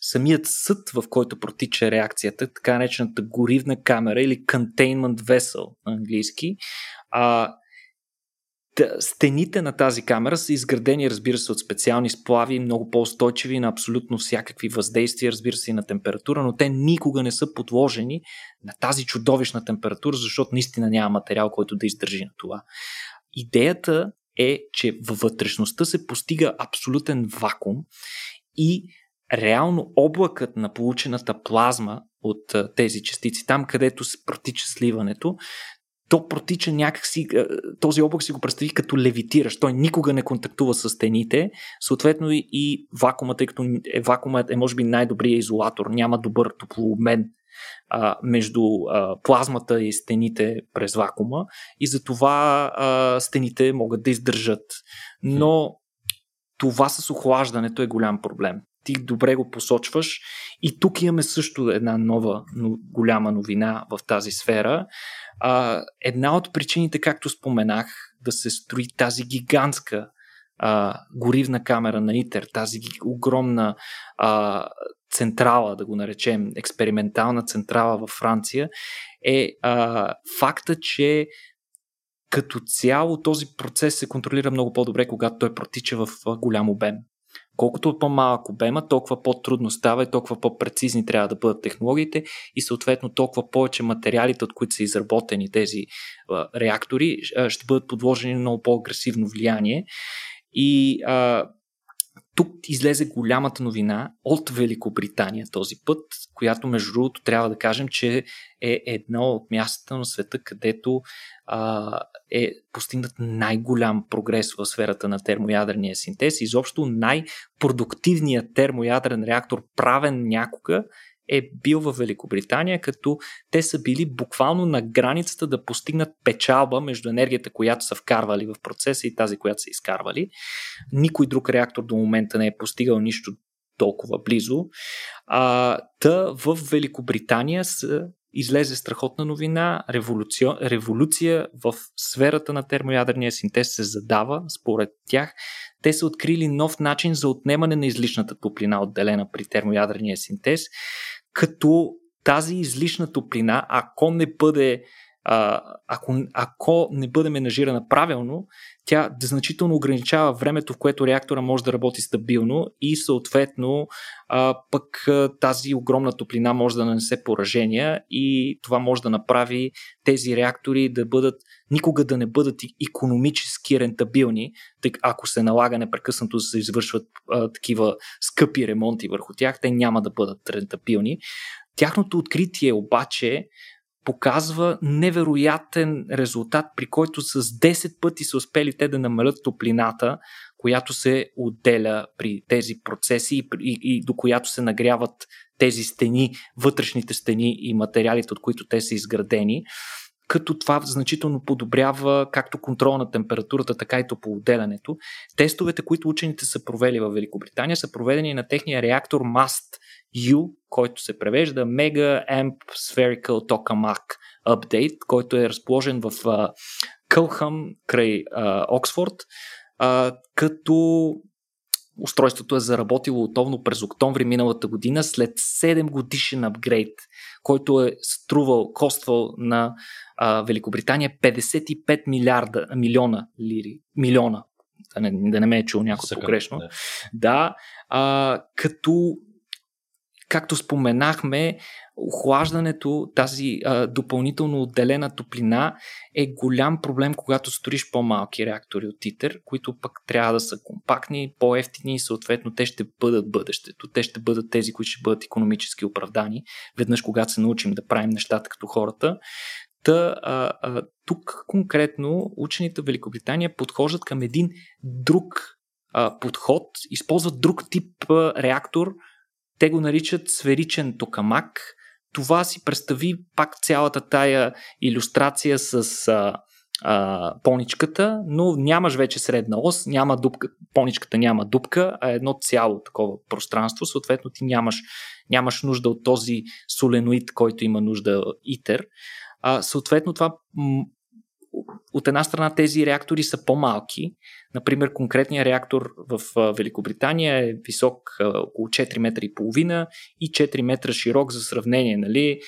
самият съд, в който протича реакцията, така наречената горивна камера или containment vessel на английски, а, Стените на тази камера са изградени, разбира се, от специални сплави, много по-устойчиви на абсолютно всякакви въздействия, разбира се, и на температура, но те никога не са подложени на тази чудовищна температура, защото наистина няма материал, който да издържи на това. Идеята е, че във вътрешността се постига абсолютен вакуум и реално облакът на получената плазма от тези частици, там където се протича сливането, то протича някакси, този облак си го представи като левитиращ. Той никога не контактува с стените, съответно и вакуума, тъй като е, вакуумът е може би най-добрият изолатор, няма добър топлообмен а, между а, плазмата и стените през вакуума и затова а, стените могат да издържат. Но това с охлаждането е голям проблем. Ти добре го посочваш и тук имаме също една нова но голяма новина в тази сфера. А, една от причините, както споменах, да се строи тази гигантска а, горивна камера на ИТЕР, тази огромна а, централа, да го наречем, експериментална централа във Франция, е а, факта, че като цяло този процес се контролира много по-добре, когато той протича в голям обем. Колкото по-малък обема, толкова по-трудно става и толкова по-прецизни трябва да бъдат технологиите и съответно толкова повече материалите, от които са изработени тези а, реактори, ще бъдат подложени на много по-агресивно влияние. И а, тук излезе голямата новина от Великобритания този път, която между другото трябва да кажем, че е едно от мястата на света, където а, е постигнат най-голям прогрес в сферата на термоядрения синтез. Изобщо най-продуктивният термоядрен реактор, правен някога, е бил в Великобритания, като те са били буквално на границата да постигнат печалба между енергията, която са вкарвали в процеса и тази, която са изкарвали. Никой друг реактор до момента не е постигал нищо толкова близо. А, та в Великобритания са излезе страхотна новина. Революция, революция в сферата на термоядрения синтез се задава, според тях. Те са открили нов начин за отнемане на излишната топлина, отделена при термоядрения синтез, като тази излишна топлина, ако не бъде а, ако, ако не бъде менажирана правилно, тя значително ограничава времето, в което реактора може да работи стабилно и съответно а, пък тази огромна топлина може да нанесе поражения и това може да направи тези реактори да бъдат никога да не бъдат економически рентабилни, тъй ако се налага непрекъснато да се извършват а, такива скъпи ремонти върху тях, те няма да бъдат рентабилни. Тяхното откритие обаче показва невероятен резултат, при който с 10 пъти са успели те да намалят топлината, която се отделя при тези процеси и, и, и до която се нагряват тези стени, вътрешните стени и материалите, от които те са изградени като това значително подобрява както контрол на температурата, така и топлоотделянето. Тестовете, които учените са провели в Великобритания, са проведени на техния реактор MAST U, който се превежда Mega Amp Spherical Tokamak Update, който е разположен в Кълхъм край Оксфорд, като устройството е заработило отовно през октомври миналата година след 7 годишен апгрейд, който е струвал, коствал на а, Великобритания 55 милиарда, милиона лири, милиона, да не, да не ме е чул някой погрешно. Да, да а, като както споменахме, охлаждането, тази а, допълнително отделена топлина е голям проблем, когато строиш по-малки реактори от ИТЕР, които пък трябва да са компактни, по-ефтини и съответно те ще бъдат бъдещето. Те ще бъдат тези, които ще бъдат економически оправдани, веднъж когато се научим да правим нещата като хората. Та, а, а, тук конкретно учените в Великобритания подхождат към един друг а, подход, използват друг тип а, реактор, те го наричат сферичен токамак. Това си представи пак цялата тая иллюстрация с а, а, поничката, но нямаш вече средна ос, няма дупка, поничката няма дупка, а едно цяло такова пространство. Съответно, ти нямаш, нямаш нужда от този соленоид, който има нужда итер. А, съответно, това от една страна тези реактори са по-малки. Например, конкретният реактор в Великобритания е висок около 4 метра и половина и 4 метра широк за сравнение. Нали?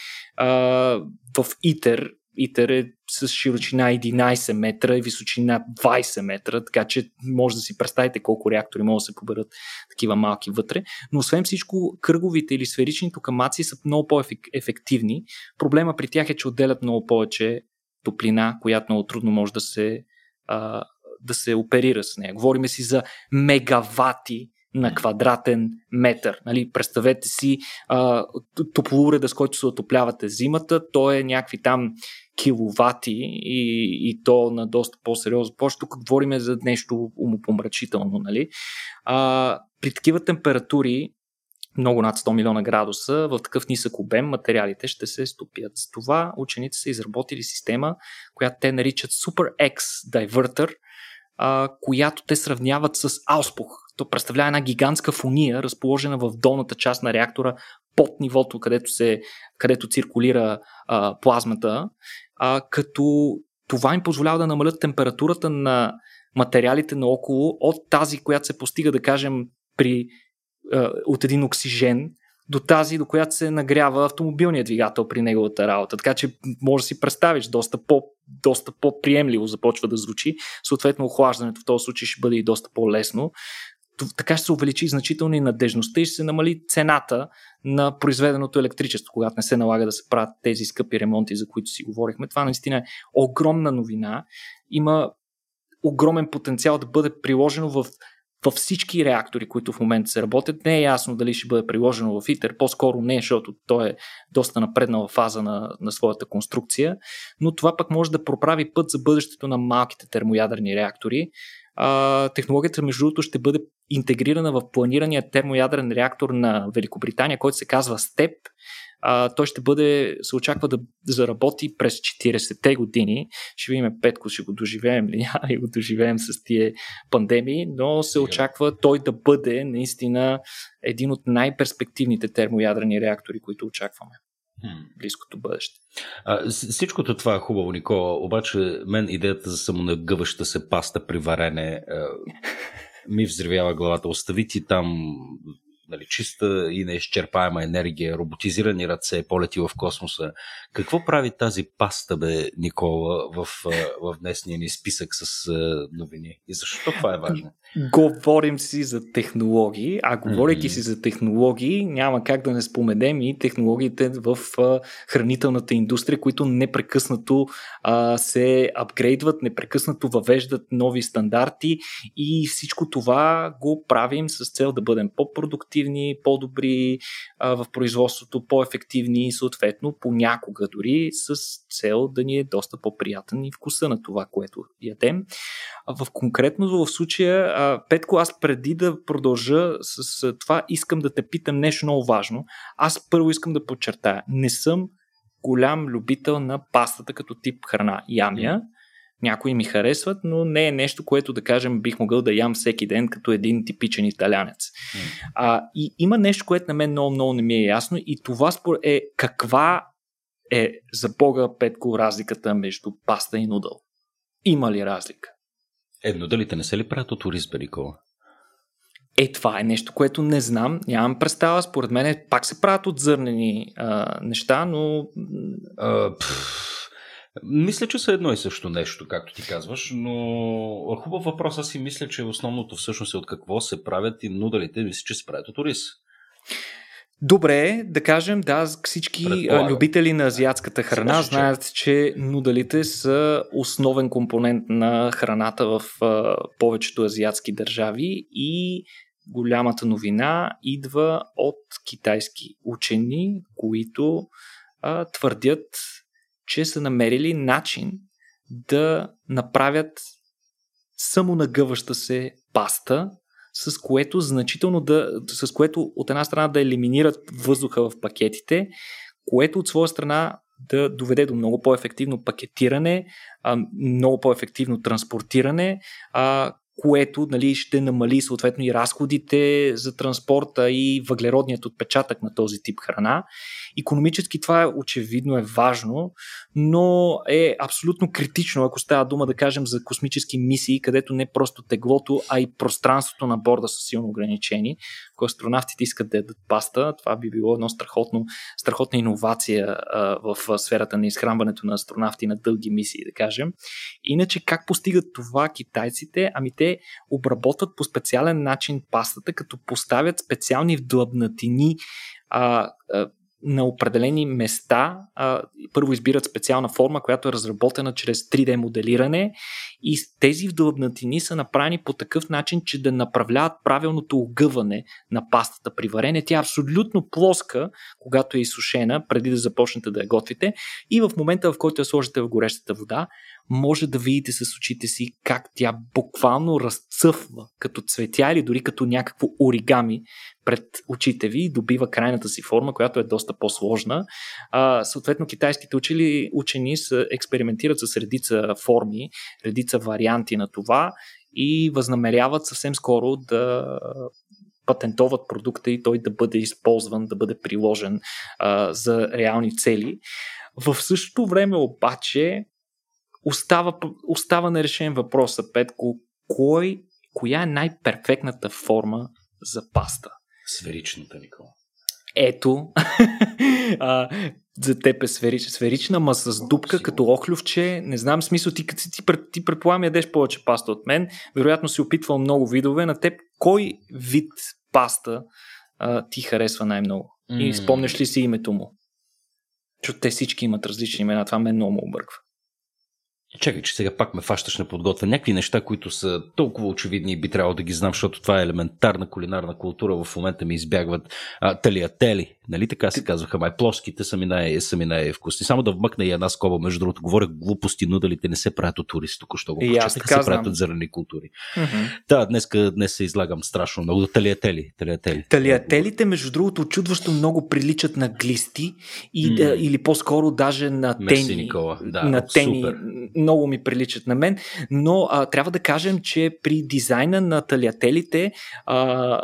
В ИТЕР ИТЕР е с широчина 11 метра и височина 20 метра, така че може да си представите колко реактори могат да се поберат такива малки вътре. Но освен всичко, кръговите или сферични токамаци са много по-ефективни. Проблема при тях е, че отделят много повече топлина, която много трудно може да се, а, да се оперира с нея. Говориме си за мегавати на квадратен метър. Нали, представете си а, топлоуреда, с който се отоплявате зимата, то е някакви там киловати и, и то на доста по-сериозно. Почти тук говорим за нещо умопомрачително. Нали? А, при такива температури много над 100 милиона градуса, в такъв нисък обем материалите ще се стопят. С това учените са изработили система, която те наричат Super X Diverter, а, която те сравняват с ауспух. То представлява една гигантска фуния, разположена в долната част на реактора под нивото, където, се, където циркулира а, плазмата, а, като това им позволява да намалят температурата на материалите наоколо от тази, която се постига, да кажем, при от един оксижен до тази, до която се нагрява автомобилният двигател при неговата работа. Така че може да си представиш, доста, по, доста по-приемливо започва да звучи. Съответно, охлаждането в този случай ще бъде и доста по-лесно. Така ще се увеличи значително и надежността и ще се намали цената на произведеното електричество, когато не се налага да се правят тези скъпи ремонти, за които си говорихме. Това наистина е огромна новина. Има огромен потенциал да бъде приложено в във всички реактори, които в момента се работят. Не е ясно дали ще бъде приложено в ИТЕР, по-скоро не, защото той е доста напреднала фаза на, на своята конструкция, но това пък може да проправи път за бъдещето на малките термоядрени реактори. А, технологията, между другото, ще бъде интегрирана в планирания термоядрен реактор на Великобритания, който се казва СТЕП а, той ще бъде, се очаква да заработи през 40-те години. Ще видим Петко, ще го доживеем ли (laughs) няма и го доживеем с тия пандемии, но се очаква той да бъде наистина един от най-перспективните термоядрени реактори, които очакваме близкото бъдеще. А, всичкото това е хубаво, Никола, обаче мен идеята за самонагъваща се паста при варене ми взривява главата. Остави ти там нали, чиста и неизчерпаема енергия, роботизирани ръце, полети в космоса. Какво прави тази паста, бе, Никола, в, в днесния ни списък с новини? И защо това е важно? Говорим си за технологии, а говорейки mm-hmm. си за технологии, няма как да не споменем и технологиите в хранителната индустрия, които непрекъснато а, се апгрейдват, непрекъснато въвеждат нови стандарти и всичко това го правим с цел да бъдем по-продуктивни, по-добри а, в производството, по-ефективни и съответно понякога дори с цел да ни е доста по-приятен и вкуса на това, което ядем. А в конкретно в случая а, Петко, аз преди да продължа с това, искам да те питам нещо много важно. Аз първо искам да подчертая. Не съм голям любител на пастата като тип храна. Ямя, някои ми харесват, но не е нещо, което да кажем бих могъл да ям всеки ден като един типичен италянец. А, и има нещо, което на мен много-много не ми е ясно и това спор е каква е за Бога, Петко, разликата между паста и нудъл. Има ли разлика? Е, нудълите не се ли правят от ориз, Берикова? Е, това е нещо, което не знам, нямам представа. Според мен пак се правят от зърнени а, неща, но... А, мисля, че са едно и също нещо, както ти казваш, но хубав въпрос. Аз си мисля, че основното всъщност е от какво се правят и нудалите. Мисля, че се правят от ориз. Добре, да кажем, да, всички Предполагам. любители на азиатската храна Също, знаят, че нудалите са основен компонент на храната в повечето азиатски държави и голямата новина идва от китайски учени, които а, твърдят, че са намерили начин да направят самонагъваща се паста, с което значително да, с което от една страна да елиминират въздуха в пакетите, което от своя страна да доведе до много по-ефективно пакетиране, много по-ефективно транспортиране, което нали, ще намали съответно и разходите за транспорта и въглеродният отпечатък на този тип храна. Економически това е очевидно е важно, но е абсолютно критично, ако става дума да кажем за космически мисии, където не просто теглото, а и пространството на борда са силно ограничени. Ако астронавтите искат да ядат паста, това би било едно страхотно, страхотна иновация в сферата на изхранването на астронавти на дълги мисии, да кажем. Иначе как постигат това китайците? Ами те обработват по специален начин пастата, като поставят специални вдлъбнатини а, а, на определени места първо избират специална форма, която е разработена чрез 3D моделиране и тези вдлъбнатини са направени по такъв начин, че да направляват правилното огъване на пастата при варене. Тя е абсолютно плоска, когато е изсушена, преди да започнете да я готвите и в момента, в който я сложите в горещата вода, може да видите с очите си как тя буквално разцъфва като цветя или дори като някакво оригами пред очите ви и добива крайната си форма, която е доста по-сложна. А, съответно, китайските учили, учени са, експериментират с редица форми, редица варианти на това и възнамеряват съвсем скоро да патентоват продукта и той да бъде използван, да бъде приложен а, за реални цели. В същото време обаче остава, остава нерешен въпроса, Петко. Кой, коя е най-перфектната форма за паста? Сферичната, Никола. Ето, (laughs) а, за теб е сферична, сферична, ма с дупка, като охлювче. Не знам смисъл, ти, ти, ти, ти предполагам ядеш повече паста от мен. Вероятно си опитвал много видове. На теб кой вид паста а, ти харесва най-много? Mm. И спомняш ли си името му? Защото те всички имат различни имена. Това мен много му обърква. Чакай, че сега пак ме фащаш на подготвя. Някакви неща, които са толкова очевидни и би трябвало да ги знам, защото това е елементарна кулинарна култура. В момента ми избягват а, талиатели. Нали така се казваха? Май плоските са ми, най- са ми най-вкусни. Само да вмъкна и една скоба, между другото, говоря глупости, нудалите не се правят от туристи, току-що го прочетах, се правят от зърнени култури. Mm-hmm. Да, днес, днес се излагам страшно много. Талиатели. талиатели. Талиателите, между другото, чудващо много приличат на глисти и, mm. или по-скоро даже на тени. Мерси, Никола. Да, на тени. Супер много ми приличат на мен, но а, трябва да кажем, че при дизайна на талиателите а,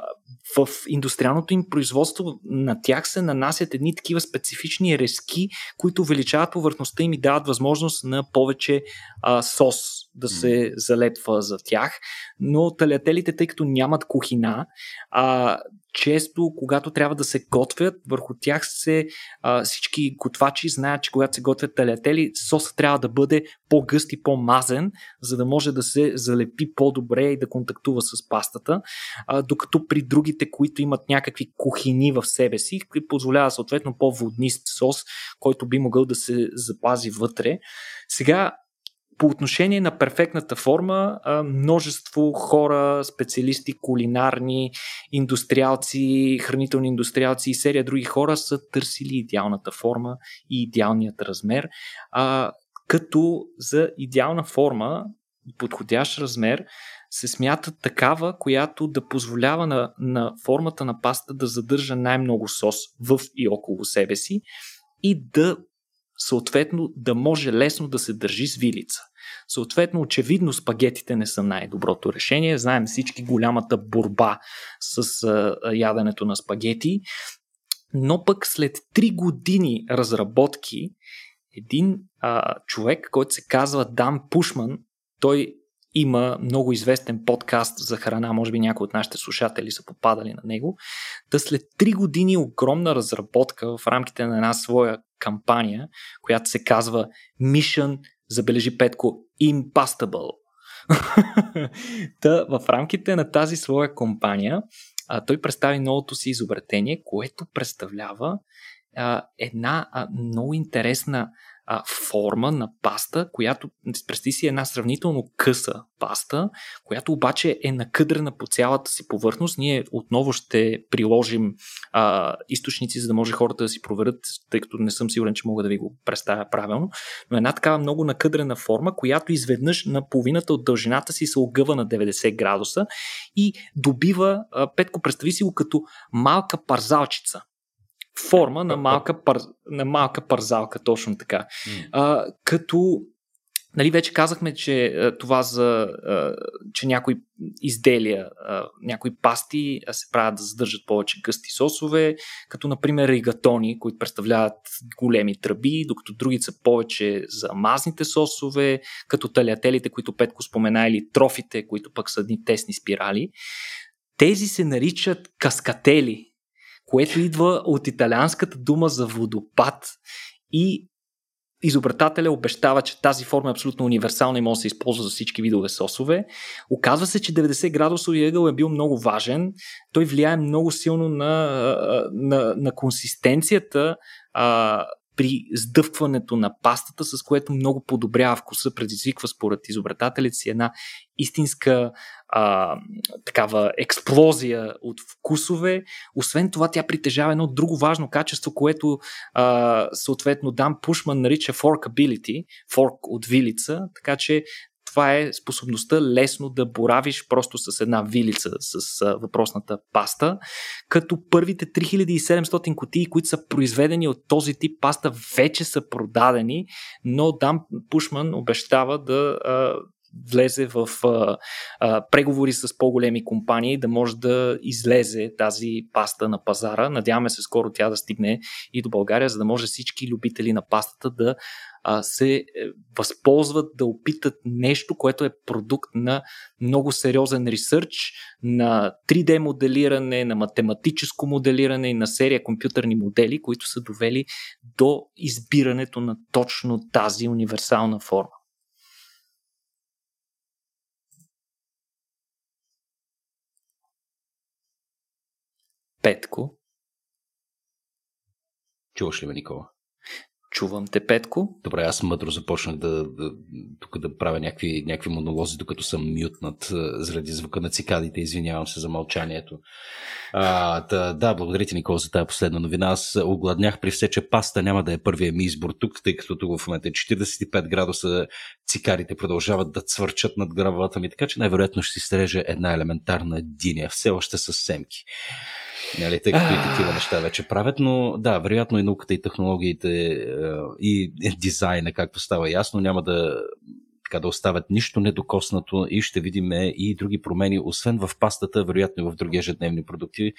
в индустриалното им производство на тях се нанасят едни такива специфични резки, които увеличават повърхността и ми дават възможност на повече а, сос да се залепва за тях. Но талиателите, тъй като нямат кухина, а, често, когато трябва да се готвят, върху тях се а, всички готвачи знаят, че когато се готвят талятели, соса трябва да бъде по-гъст и по-мазен, за да може да се залепи по-добре и да контактува с пастата, а, докато при другите, които имат някакви кухини в себе си, позволява съответно по-воднист сос, който би могъл да се запази вътре. Сега по отношение на перфектната форма, множество хора, специалисти, кулинарни, индустриалци, хранителни индустриалци и серия други хора са търсили идеалната форма и идеалният размер. Като за идеална форма и подходящ размер се смята такава, която да позволява на, на формата на паста да задържа най-много сос в и около себе си и да съответно да може лесно да се държи с вилица. Съответно, очевидно спагетите не са най-доброто решение. Знаем всички голямата борба с а, яденето на спагети. Но пък след 3 години разработки, един а, човек, който се казва Дан Пушман, той има много известен подкаст за храна, може би някои от нашите слушатели са попадали на него, да след 3 години огромна разработка в рамките на една своя кампания, която се казва Mission забележи Петко, Impastable. (laughs) Та, в рамките на тази своя компания а, той представи новото си изобретение, което представлява а, една а, много интересна а, форма на паста, която, представи си, една сравнително къса паста, която обаче е накъдрена по цялата си повърхност. Ние отново ще приложим а, източници, за да може хората да си проверят, тъй като не съм сигурен, че мога да ви го представя правилно. Но една такава много накъдрена форма, която изведнъж на половината от дължината си се огъва на 90 градуса и добива, а, Петко, представи си го като малка парзалчица форма на малка, пар, на малка парзалка, точно така. А, като Нали, вече казахме, че това за, че някои изделия, някои пасти се правят да задържат повече гъсти сосове, като например ригатони, които представляват големи тръби, докато други са повече за мазните сосове, като талиателите, които Петко спомена, или трофите, които пък са едни тесни спирали. Тези се наричат каскатели което идва от италианската дума за водопад и изобретателя обещава, че тази форма е абсолютно универсална и може да се използва за всички видове сосове. Оказва се, че 90 градусови ъгъл е бил много важен. Той влияе много силно на, на, на консистенцията при сдъвкването на пастата, с което много подобрява вкуса, предизвиква според изобретателите си една истинска а, такава експлозия от вкусове. Освен това, тя притежава едно друго важно качество, което а, съответно Дан Пушман нарича forkability, fork от вилица, така че това е способността лесно да боравиш просто с една вилица с въпросната паста, като първите 3700 кутии, които са произведени от този тип паста, вече са продадени, но Дан Пушман обещава да влезе в а, а, преговори с по-големи компании, да може да излезе тази паста на пазара. Надяваме се скоро тя да стигне и до България, за да може всички любители на пастата да а, се е, възползват да опитат нещо, което е продукт на много сериозен ресърч, на 3D моделиране, на математическо моделиране и на серия компютърни модели, които са довели до избирането на точно тази универсална форма. Петко. Чуваш ли ме, Никола? Чувам те, Петко. Добре, аз мъдро започнах да, да, тук да правя някакви, някакви монолози, докато съм мютнат заради звука на цикадите. Извинявам се за мълчанието. А, да, да, благодаря ти, Никола, за тази последна новина. Аз огладнях при все, че паста няма да е първият ми избор тук, тъй като тук в момента е 45 градуса, цикарите продължават да цвърчат над главата ми, така че най-вероятно ще си стреже една елементарна диня, все още с семки. Нали, тъй като и такива неща вече правят, но да, вероятно и науката и технологиите е, и дизайна, както става ясно, няма да така да оставят нищо недокоснато и ще видим и други промени, освен в пастата, вероятно и в други ежедневни продукти.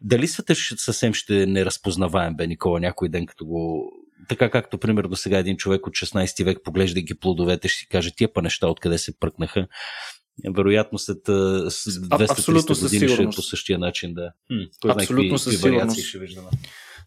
Дали света съвсем ще не разпознаваем, бе, Никола, някой ден, като го така както, примерно, сега един човек от 16 век, поглеждайки плодовете, ще си каже, тия па неща откъде се пръкнаха вероятно след 200-300 години ще е по същия начин да. Хм, Абсолютно със сигурност. Ще виждаме.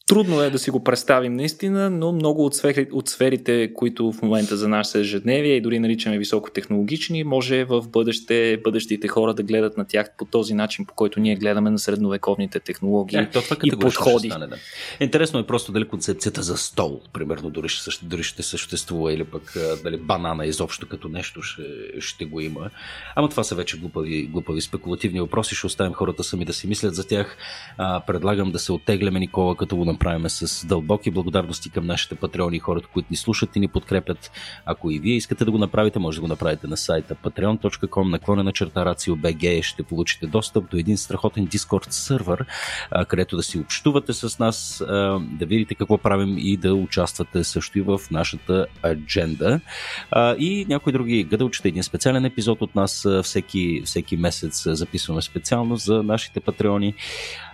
Трудно е да си го представим наистина, но много от, сфери, от сферите, които в момента за нас са ежедневие и дори наричаме високотехнологични, може в бъдеще бъдещите хора да гледат на тях по този начин, по който ние гледаме на средновековните технологии е, то това и подходи. Стане, да. Интересно е просто дали концепцията за стол, примерно, дори ще, дори ще съществува или пък дали банана изобщо като нещо ще, ще го има. Ама това са вече глупави, глупави спекулативни въпроси, ще оставим хората сами да си мислят за тях. А, предлагам да се оттегляме, Никола, като го направим с дълбоки благодарности към нашите патреони хората, които ни слушат и ни подкрепят. Ако и вие искате да го направите, може да го направите на сайта patreon.com наклона на черта RACIO.BG ще получите достъп до един страхотен Discord сервер, където да си общувате с нас, да видите какво правим и да участвате също и в нашата адженда. И някои други гъдълчета, един специален епизод от нас всеки, всеки месец записваме специално за нашите патреони.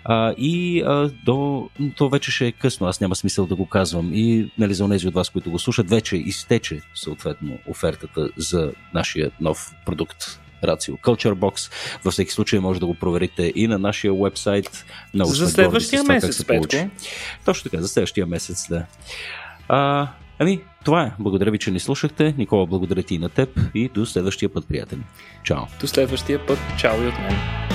А, и а, до, то вече ще е късно, аз няма смисъл да го казвам. И нали, за тези от вас, които го слушат, вече изтече съответно офертата за нашия нов продукт Рацио Culture Box. Във всеки случай може да го проверите и на нашия вебсайт. На за следващия това, месец, Петко. Точно така, за следващия месец, да. А, ами, това е. Благодаря ви, че ни слушахте. Никола, благодаря ти и на теб и до следващия път, приятели. Чао. До следващия път. Чао и от мен.